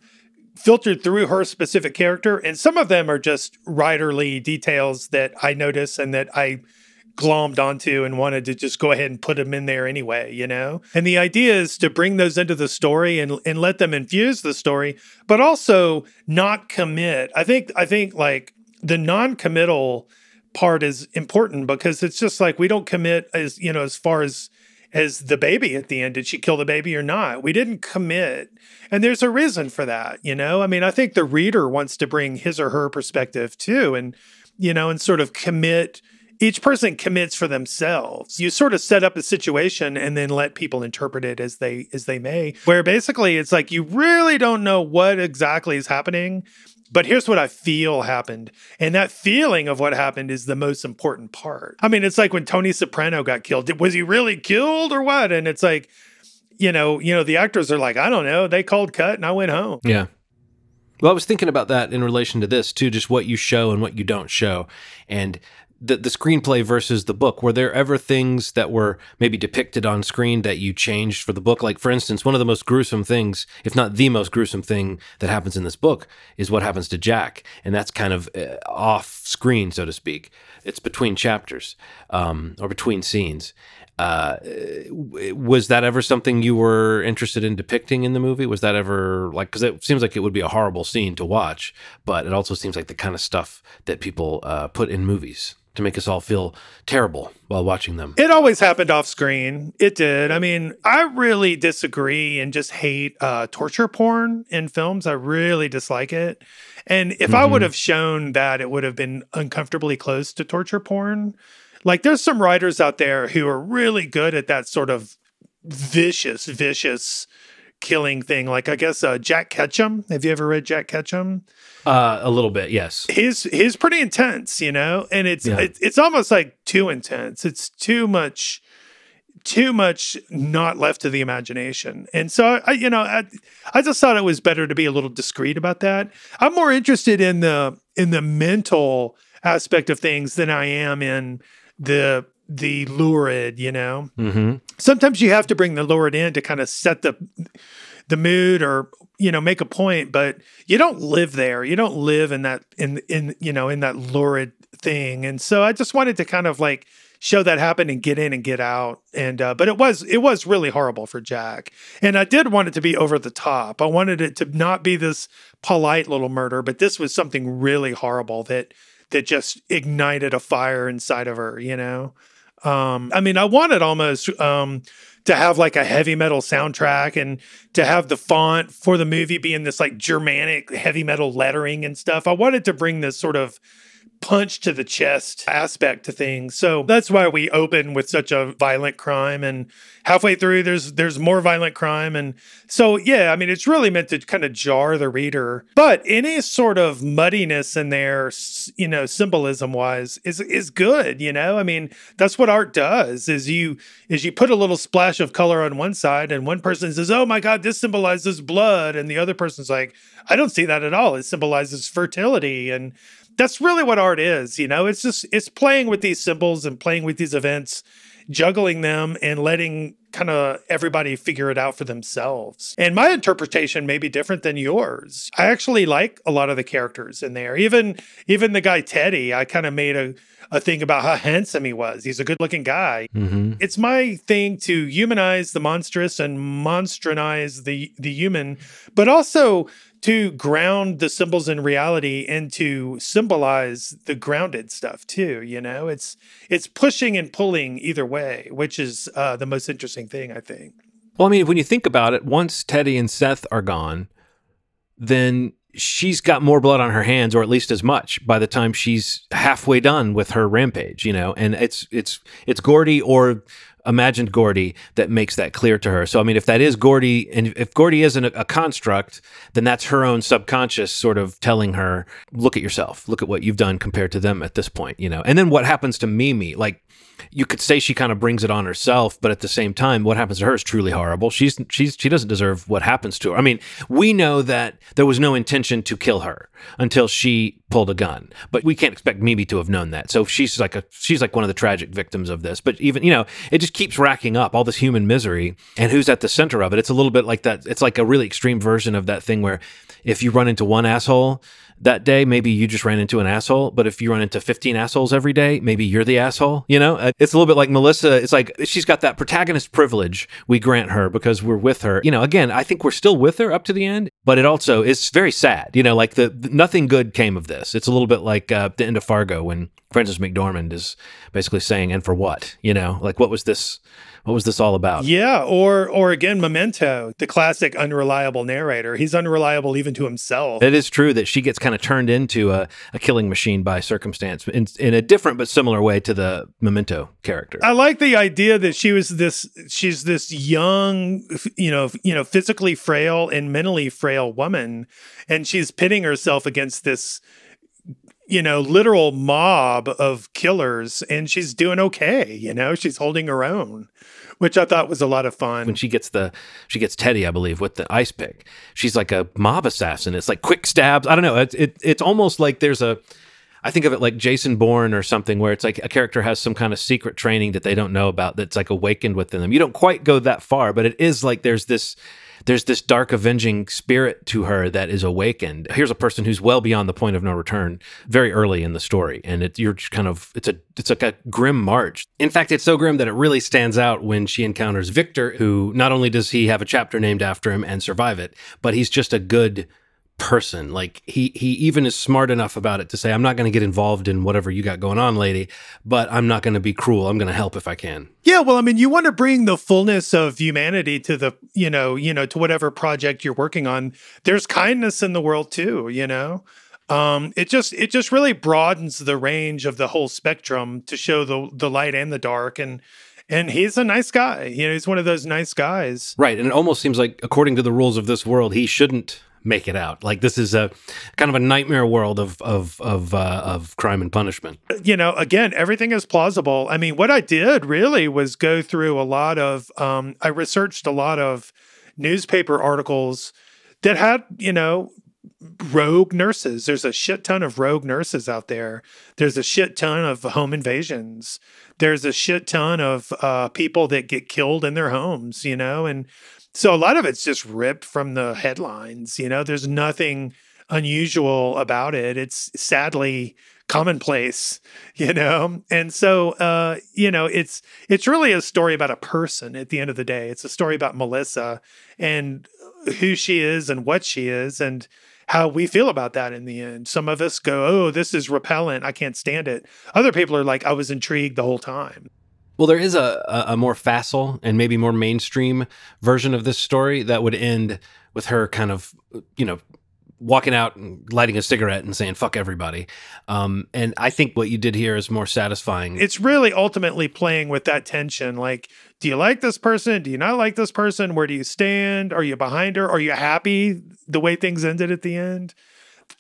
B: filtered through her specific character and some of them are just writerly details that i notice and that i glommed onto and wanted to just go ahead and put them in there anyway you know and the idea is to bring those into the story and and let them infuse the story but also not commit i think i think like the non-committal part is important because it's just like we don't commit as you know as far as as the baby at the end. Did she kill the baby or not? We didn't commit. And there's a reason for that, you know? I mean, I think the reader wants to bring his or her perspective too, and, you know, and sort of commit. Each person commits for themselves. You sort of set up a situation and then let people interpret it as they as they may. Where basically it's like you really don't know what exactly is happening, but here's what I feel happened. And that feeling of what happened is the most important part. I mean, it's like when Tony Soprano got killed. Was he really killed or what? And it's like, you know, you know, the actors are like, I don't know. They called cut and I went home.
A: Yeah. Well, I was thinking about that in relation to this too, just what you show and what you don't show. And the the screenplay versus the book. Were there ever things that were maybe depicted on screen that you changed for the book? Like for instance, one of the most gruesome things, if not the most gruesome thing that happens in this book is what happens to Jack. And that's kind of uh, off screen, so to speak. It's between chapters um, or between scenes. Uh, was that ever something you were interested in depicting in the movie? Was that ever like because it seems like it would be a horrible scene to watch, but it also seems like the kind of stuff that people uh, put in movies to make us all feel terrible while watching them.
B: It always happened off screen. It did. I mean, I really disagree and just hate uh, torture porn in films. I really dislike it. And if I would have shown that, it would have been uncomfortably close to torture porn. Like, there's some writers out there who are really good at that sort of vicious, vicious killing thing. Like, I guess uh, Jack Ketchum. Have you ever read Jack Ketchum?
A: Uh, a little bit, yes.
B: he's he's pretty intense, you know, and it's
A: Yeah.
B: it's it's almost like too intense. It's too much, too much not left to the imagination. And so I, you know, I, I just thought it was better to be a little discreet about that. I'm more interested in the in the mental aspect of things than I am in the the lurid, you know
A: Mm-hmm.
B: sometimes you have to bring the Lord in to kind of set the the mood or you know make a point but you don't live there. You don't live in that in in you know in that lurid thing. And so i just wanted to kind of like show that happen and get in and get out. And uh, but it was it was really horrible for jack. And i did want it to be over the top. I wanted it to not be this polite little murder but this was something really horrible that that just ignited a fire inside of her you know? Um, I mean, I wanted almost um, to have like a heavy metal soundtrack and to have the font for the movie be in this like Germanic heavy metal lettering and stuff. I wanted to bring this sort of punch to the chest aspect to things. So that's why we open with such a violent crime and halfway through there's there's more violent crime and so yeah, I mean it's really meant to kind of jar the reader. But any sort of muddiness in there, you know, symbolism wise is is good, you know? I mean, that's what art does is you is you put a little splash of color on one side and one person says, "Oh my god, this symbolizes blood." And the other person's like, "I don't see that at all. It symbolizes fertility." And that's really what art is, you know? It's just it's playing with these symbols and playing with these events, juggling them and letting kind of everybody figure it out for themselves. And my interpretation may be different than yours. I actually like a lot of the characters in there. Even even the guy Teddy, I kind of made a a thing about how handsome he was. He's a good-looking guy.
A: Mm-hmm.
B: It's my thing to humanize the monstrous and monstranize the the human, but also to ground the symbols in reality and to symbolize the grounded stuff too. You know, it's it's pushing and pulling either way, which is uh, the most interesting thing I think.
A: Well, I mean, when you think about it, once Teddy and Seth are gone, then she's got more blood on her hands, or at least as much, by the time she's halfway done with her rampage. You know, and it's it's it's Gordy or imagined Gordy that makes that clear to her. So, I mean, if that is Gordy, and if Gordy isn't a, a, construct, then that's her own subconscious sort of telling her, look at yourself, look at what you've done compared to them at this point, you know. And then what happens to Mimi? Like, you could say she kind of brings it on herself, but at the same time, what happens to her is truly horrible. She's she's she doesn't deserve what happens to her. I mean, we know that there was no intention to kill her until she pulled a gun, but we can't expect Mimi to have known that. So she's like a she's like one of the tragic victims of this. But even you know, it just keeps racking up all this human misery, and who's at the center of it? It's a little bit like that. It's like a really extreme version of that thing where if you run into one asshole that day, maybe you just ran into an asshole. But if you run into 15 assholes every day, maybe you're the asshole. You know, uh, it's a little bit like Melissa. It's like she's got that protagonist privilege we grant her because we're with her. You know, again, I think we're still with her up to the end, but it also is very sad. You know, like the, the nothing good came of this. It's a little bit like uh, the end of Fargo when Frances McDormand is basically saying, "And for what?" You know, like what was this? What was this all about?
B: Yeah, or or again, Memento, the classic unreliable narrator. He's unreliable even to himself.
A: It is true that she gets kind of turned into a, a killing machine by circumstance in, in a different but similar way to the Memento character.
B: I like the idea that she was this she's this young, you know, you know, physically frail and mentally frail woman, and she's pitting herself against this you know, literal mob of killers, and she's doing okay. You know, she's holding her own, which I thought was a lot of fun.
A: When she gets the, she gets Teddy, I believe, with the ice pick. She's like a mob assassin. It's like quick stabs. I don't know. It, it it's almost like there's a, I think of it like Jason Bourne or something, where it's like a character has some kind of secret training that they don't know about that's like awakened within them. You don't quite go that far, but it is like there's this there's this dark avenging spirit to her that is awakened. Here's a person who's well beyond the point of no return very early in the story, and it, you're kind of it's a it's like a grim march. In fact, it's so grim that it really stands out when she encounters Victor, who not only does he have a chapter named after him and survive it, but he's just a good person. Like he he even is smart enough about it to say, I'm not going to get involved in whatever you got going on, lady, but I'm not going to be cruel. I'm going to help if I can.
B: Yeah, well, I mean, you want to bring the fullness of humanity to the, you know, you know, to whatever project you're working on. There's kindness in the world too, you know. Um, it just it just really broadens the range of the whole spectrum to show the the light and the dark and and he's a nice guy. You know, he's one of those nice guys.
A: Right. And it almost seems like, according to the rules of this world, he shouldn't make it out. Like this is a kind of a nightmare world of of of uh, of crime and punishment.
B: You know, again, everything is plausible. I mean, what I did really was go through a lot of. Um, I researched a lot of newspaper articles that had you know rogue nurses. There's a shit ton of rogue nurses out there. There's a shit ton of home invasions. There's a shit ton of uh, people that get killed in their homes, you know, and so a lot of it's just ripped from the headlines. You know, there's nothing unusual about it. It's sadly commonplace, you know? And so uh, you know, it's it's really a story about a person at the end of the day. It's a story about Melissa and who she is and what she is and how we feel about that in the end. Some of us go, "Oh, this is repellent. I can't stand it." Other people are like, "I was intrigued the whole time."
A: Well, there is a, a, more facile and maybe more mainstream version of this story that would end with her kind of, you know, walking out and lighting a cigarette and saying "fuck everybody." Um, and I think what you did here is more satisfying.
B: It's really ultimately playing with that tension. Like, do you like this person? Do you not like this person? Where do you stand? Are you behind her? Are you happy the way things ended at the end?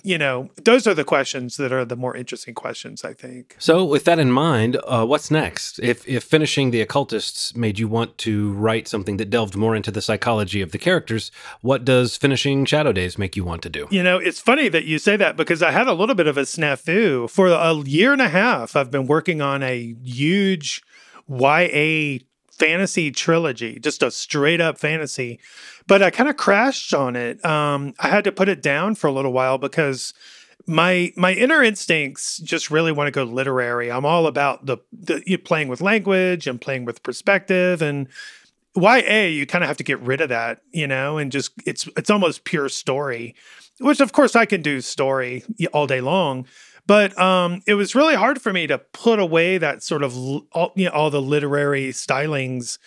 B: You know, those are the questions that are the more interesting questions, I think.
A: So, with that in mind, uh, what's next? If if finishing the occultists made you want to write something that delved more into the psychology of the characters, what does finishing Shadow Days make you want to do?
B: You know, it's funny that you say that because I had a little bit of a snafu for a year and a half. I've been working on a huge YA fantasy trilogy, just a straight up fantasy. But I kind of crashed on it. Um, I had to put it down for a little while because my my inner instincts just really want to go literary. I'm all about the, the playing with language and playing with perspective and YA. You kind of have to get rid of that, you know, and just it's it's almost pure story, which of course I can do story all day long. But um, it was really hard for me to put away that sort of all, you know, all the literary stylings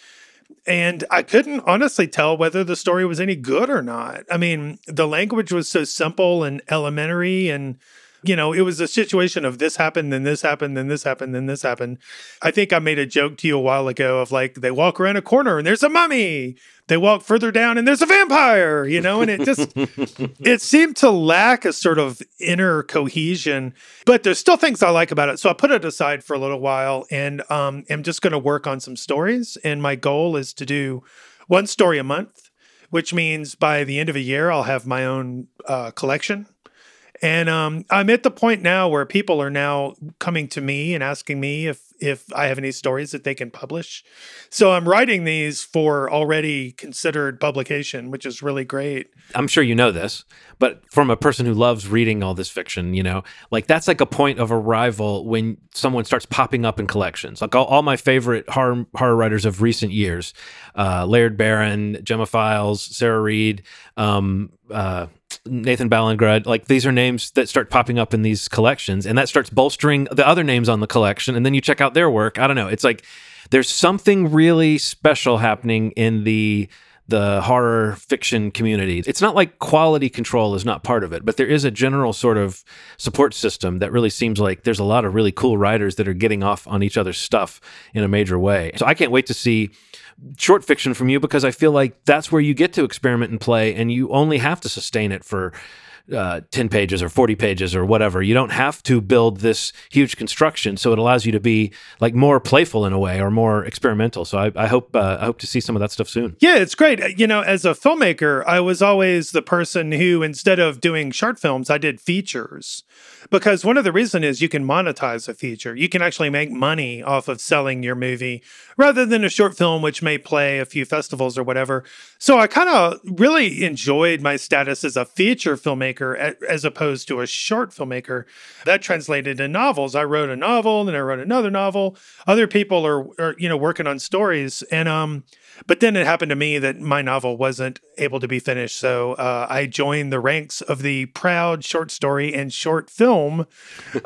B: and I couldn't honestly tell whether the story was any good or not. I mean, the language was so simple and elementary and you know, it was a situation of this happened, then this happened, then this happened, then this happened. I think I made a joke to you a while ago of like they walk around a corner and there's a mummy. They walk further down and there's a vampire, you know, and it just it seemed to lack a sort of inner cohesion. But there's still things I like about it. So I put it aside for a little while and um am just gonna work on some stories. And my goal is to do one story a month, which means by the end of a year I'll have my own uh, collection and um, I'm at the point now where people are now coming to me and asking me if if I have any stories that they can publish. So I'm writing these for already considered publication, which is really great.
A: I'm sure you know this, but from a person who loves reading all this fiction, you know, like that's like a point of arrival when someone starts popping up in collections. Like all, all my favorite horror, horror writers of recent years, uh, Laird Barron, Gemma Files, Sarah Read, um, uh, Nathan Ballingrud, like these are names that start popping up in these collections, and that starts bolstering the other names on the collection. And then you check out their work. I don't know. It's like there's something really special happening in the the horror fiction community. It's not like quality control is not part of it, but there is a general sort of support system that really seems like there's a lot of really cool writers that are getting off on each other's stuff in a major way. So I can't wait to see short fiction from you because I feel like that's where you get to experiment and play, and you only have to sustain it for uh, 10 pages or 40 pages or whatever. You don't have to build this huge construction. So it allows you to be like more playful in a way or more experimental. So I, I hope, uh, I hope to see some of that stuff soon.
B: Yeah, it's great. Uh, you know, as a filmmaker, I was always the person who, instead of doing short films, I did features because one of the reason is you can monetize a feature. You can actually make money off of selling your movie rather than a short film, which may play a few festivals or whatever. So I kind of really enjoyed my status as a feature filmmaker as opposed to a short filmmaker. That translated in novels. I wrote a novel, then I wrote another novel. Other people are, are you know, working on stories. And, um, but then it happened to me that my novel wasn't able to be finished. So uh, I joined the ranks of the proud short story and short film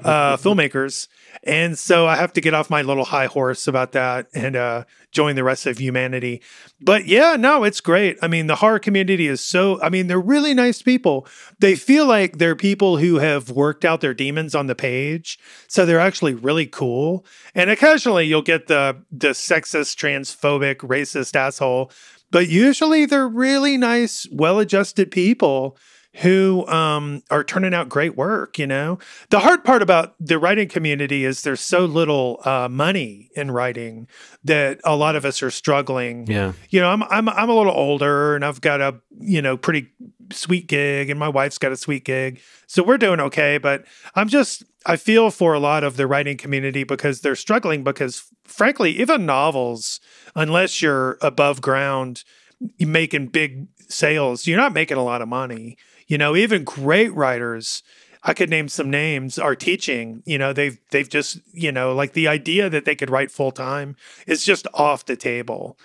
B: uh, filmmakers. And so I have to get off my little high horse about that and uh, join the rest of humanity. But yeah, no, it's great. I mean, the horror community is so, I mean, they're really nice people. They feel like they're people who have worked out their demons on the page. So they're actually really cool. And occasionally you'll get the, the sexist, transphobic, racist asshole. But usually they're really nice, well adjusted people who um, are turning out great work. You know, the hard part about the writing community is there's so little uh, money in writing that a lot of us are struggling.
A: Yeah,
B: you know, I'm I'm I'm a little older and I've got a you know pretty sweet gig, and my wife's got a sweet gig, so we're doing okay. But I'm just I feel for a lot of the writing community because they're struggling because frankly, even novels, unless you're above ground making big sales, you're not making a lot of money. You know, even great writers, I could name some names, are teaching. You know, they've they've just, you know, like the idea that they could write full time is just off the table.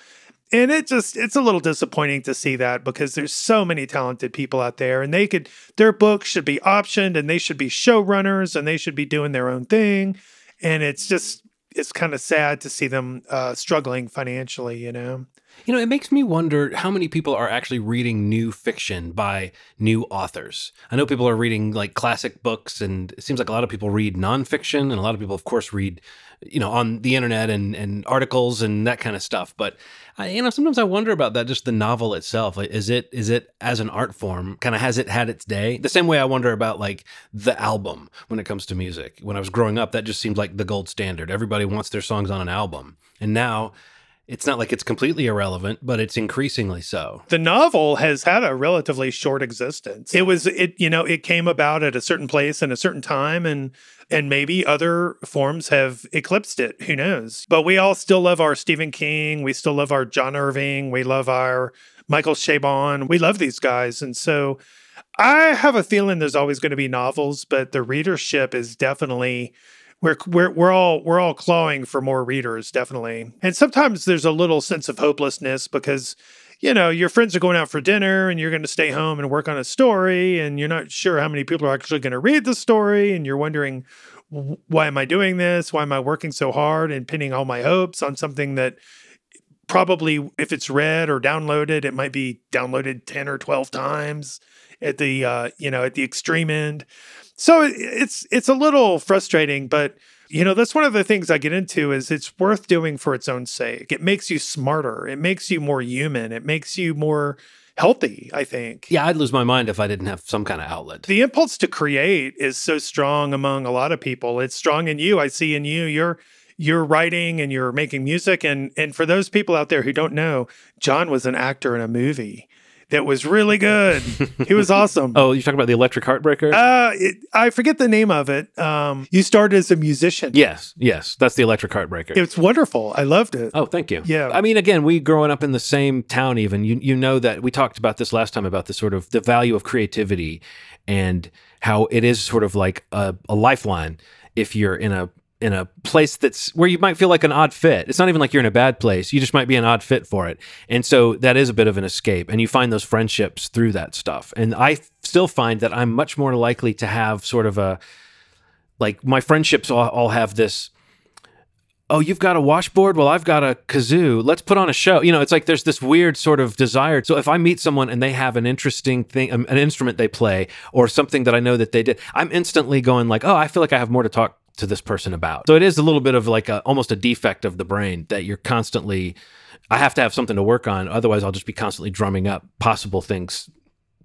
B: And it just it's a little disappointing to see that because there's so many talented people out there and they could their books should be optioned and they should be showrunners and they should be doing their own thing. And it's just it's kind of sad to see them uh, struggling financially, you know.
A: You know, it makes me wonder how many people are actually reading new fiction by new authors. I know people are reading like classic books, and it seems like a lot of people read nonfiction, and a lot of people, of course, read, you know, on the internet and, and articles and that kind of stuff. But I, you know, sometimes I wonder about that. Just the novel itself, like, is it is it as an art form? Kind of has it had its day? The same way I wonder about like the album when it comes to music. When I was growing up, that just seemed like the gold standard. Everybody wants their songs on an album, and now it's not like it's completely irrelevant, but it's increasingly so.
B: The novel has had a relatively short existence. It was it you know, it came about at a certain place and a certain time and and maybe other forms have eclipsed it, who knows. But we all still love our Stephen King, we still love our John Irving, we love our Michael Chabon. We love these guys and so I have a feeling there's always going to be novels, but the readership is definitely we're we're we're all we're all clawing for more readers, definitely. And sometimes there's a little sense of hopelessness because you know your friends are going out for dinner and you're going to stay home and work on a story and you're not sure how many people are actually going to read the story and you're wondering why am I doing this? Why am I working so hard and pinning all my hopes on something that probably if it's read or downloaded, it might be downloaded 10 or 12 times at the uh, you know, at the extreme end. So it's it's a little frustrating, but you know, that's one of the things I get into is it's worth doing for its own sake. It makes you smarter. It makes you more human. It makes you more healthy, I think.
A: Yeah, I'd lose my mind if I didn't have some kind of outlet.
B: The impulse to create is so strong among a lot of people. It's strong in you. I see in you. You're you're writing and you're making music and and for those people out there who don't know, John was an actor in a movie that was really good. he was awesome.
A: oh, you're talking about the Electric Heartbreaker?
B: Uh, it, I forget the name of it. Um, you started as a musician.
A: yes, yes, that's the Electric Heartbreaker.
B: It's wonderful. I loved it.
A: Oh, thank you.
B: Yeah.
A: I mean, again, we growing up in the same town, even you you know that we talked about this last time about the sort of the value of creativity and how it is sort of like a, a lifeline if you're in a in a place that's where you might feel like an odd fit. It's not even like you're in a bad place. You just might be an odd fit for it. And so that is a bit of an escape. And you find those friendships through that stuff. And I still find that I'm much more likely to have sort of a like my friendships all, all have this oh, you've got a washboard? Well, I've got a kazoo. Let's put on a show. You know, it's like there's this weird sort of desire. So if I meet someone and they have an interesting thing, um, an instrument they play, or something that I know that they did, I'm instantly going like, oh, I feel like I have more to talk to this person about. So it is a little bit of like a, almost a defect of the brain that you're constantly. I have to have something to work on, otherwise I'll just be constantly drumming up possible things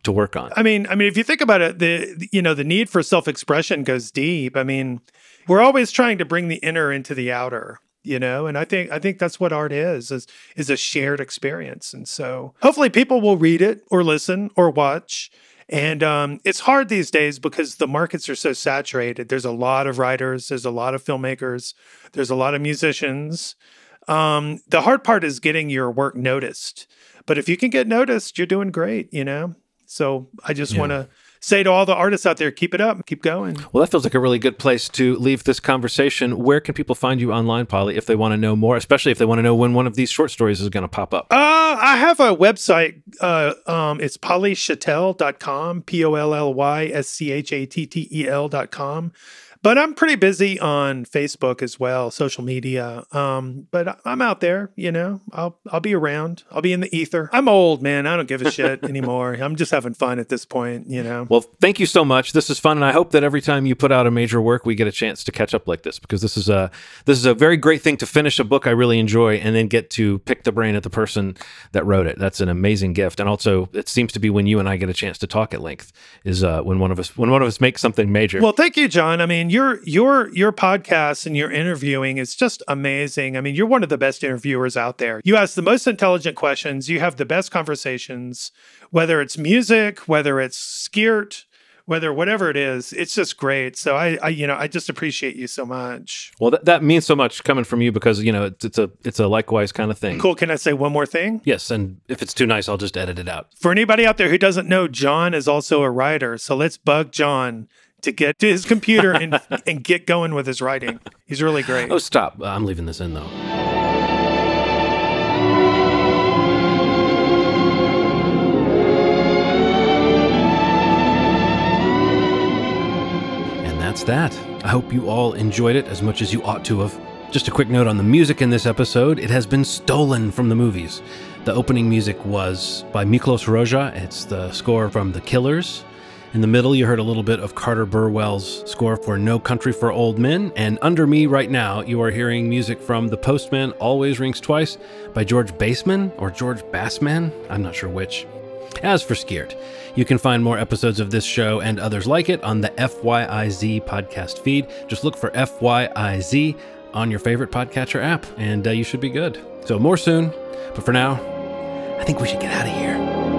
A: to work on.
B: I mean, I mean, if you think about it, the you know the need for self expression goes deep. I mean, we're always trying to bring the inner into the outer, you know, and I think I think that's what art is is is a shared experience. And so hopefully people will read it or listen or watch. And um, it's hard these days because the markets are so saturated. There's a lot of writers, there's a lot of filmmakers, there's a lot of musicians. Um, the hard part is getting your work noticed. But if you can get noticed, you're doing great, you know? So I just
A: Yeah.
B: want to say to all the artists out there, keep it up, keep going.
A: Well, that feels like a really good place to leave this conversation. Where can people find you online, Polly, if they want to know more, especially if they want to know when one of these short stories is going to pop up?
B: Uh, I have a website. Uh, um, it's pollyschattel.com, P O L L Y S C H A T T E L.com. But I'm pretty busy on Facebook as well, social media. Um, but I'm out there, you know. I'll I'll be around. I'll be in the ether. I'm old, man. I don't give a shit anymore. I'm just having fun at this point, you know.
A: Well, thank you so much. This is fun, and I hope that every time you put out a major work, we get a chance to catch up like this because this is a this is a very great thing to finish a book I really enjoy and then get to pick the brain of the person that wrote it. That's an amazing gift, and also it seems to be when you and I get a chance to talk at length is uh, when one of us when one of us makes something major.
B: Well, thank you, John. I mean, your your your podcast and your interviewing is just amazing. I mean, you're one of the best interviewers out there. You ask the most intelligent questions. You have the best conversations, whether it's music, whether it's skirt, whether whatever it is. It's just great. So I, I you know, I just appreciate you so much.
A: well, that, that means so much coming from you because you know it's, it's a it's a likewise kind of thing.
B: Cool. Can I say one more thing?
A: Yes, and if it's too nice, I'll just edit it out.
B: For anybody out there who doesn't know, John is also a writer. So let's bug John to get to his computer and and get going with his writing. He's really great.
A: Oh, stop! Uh, I'm leaving this in though. And that's that. I hope you all enjoyed it as much as you ought to have. Just a quick note on the music in this episode it has been stolen from the movies. The opening music was by Miklos Rozsa, it's the score from The Killers. In the middle, you heard a little bit of Carter Burwell's score for No Country for Old Men. And under me right now, you are hearing music from The Postman Always Rings Twice by George Baseman or George Bassman. I'm not sure which. As for Scared, you can find more episodes of this show and others like it on the FYIZ podcast feed. Just look for FYIZ on your favorite podcatcher app, and uh, you should be good. So, more soon. But for now, I think we should get out of here.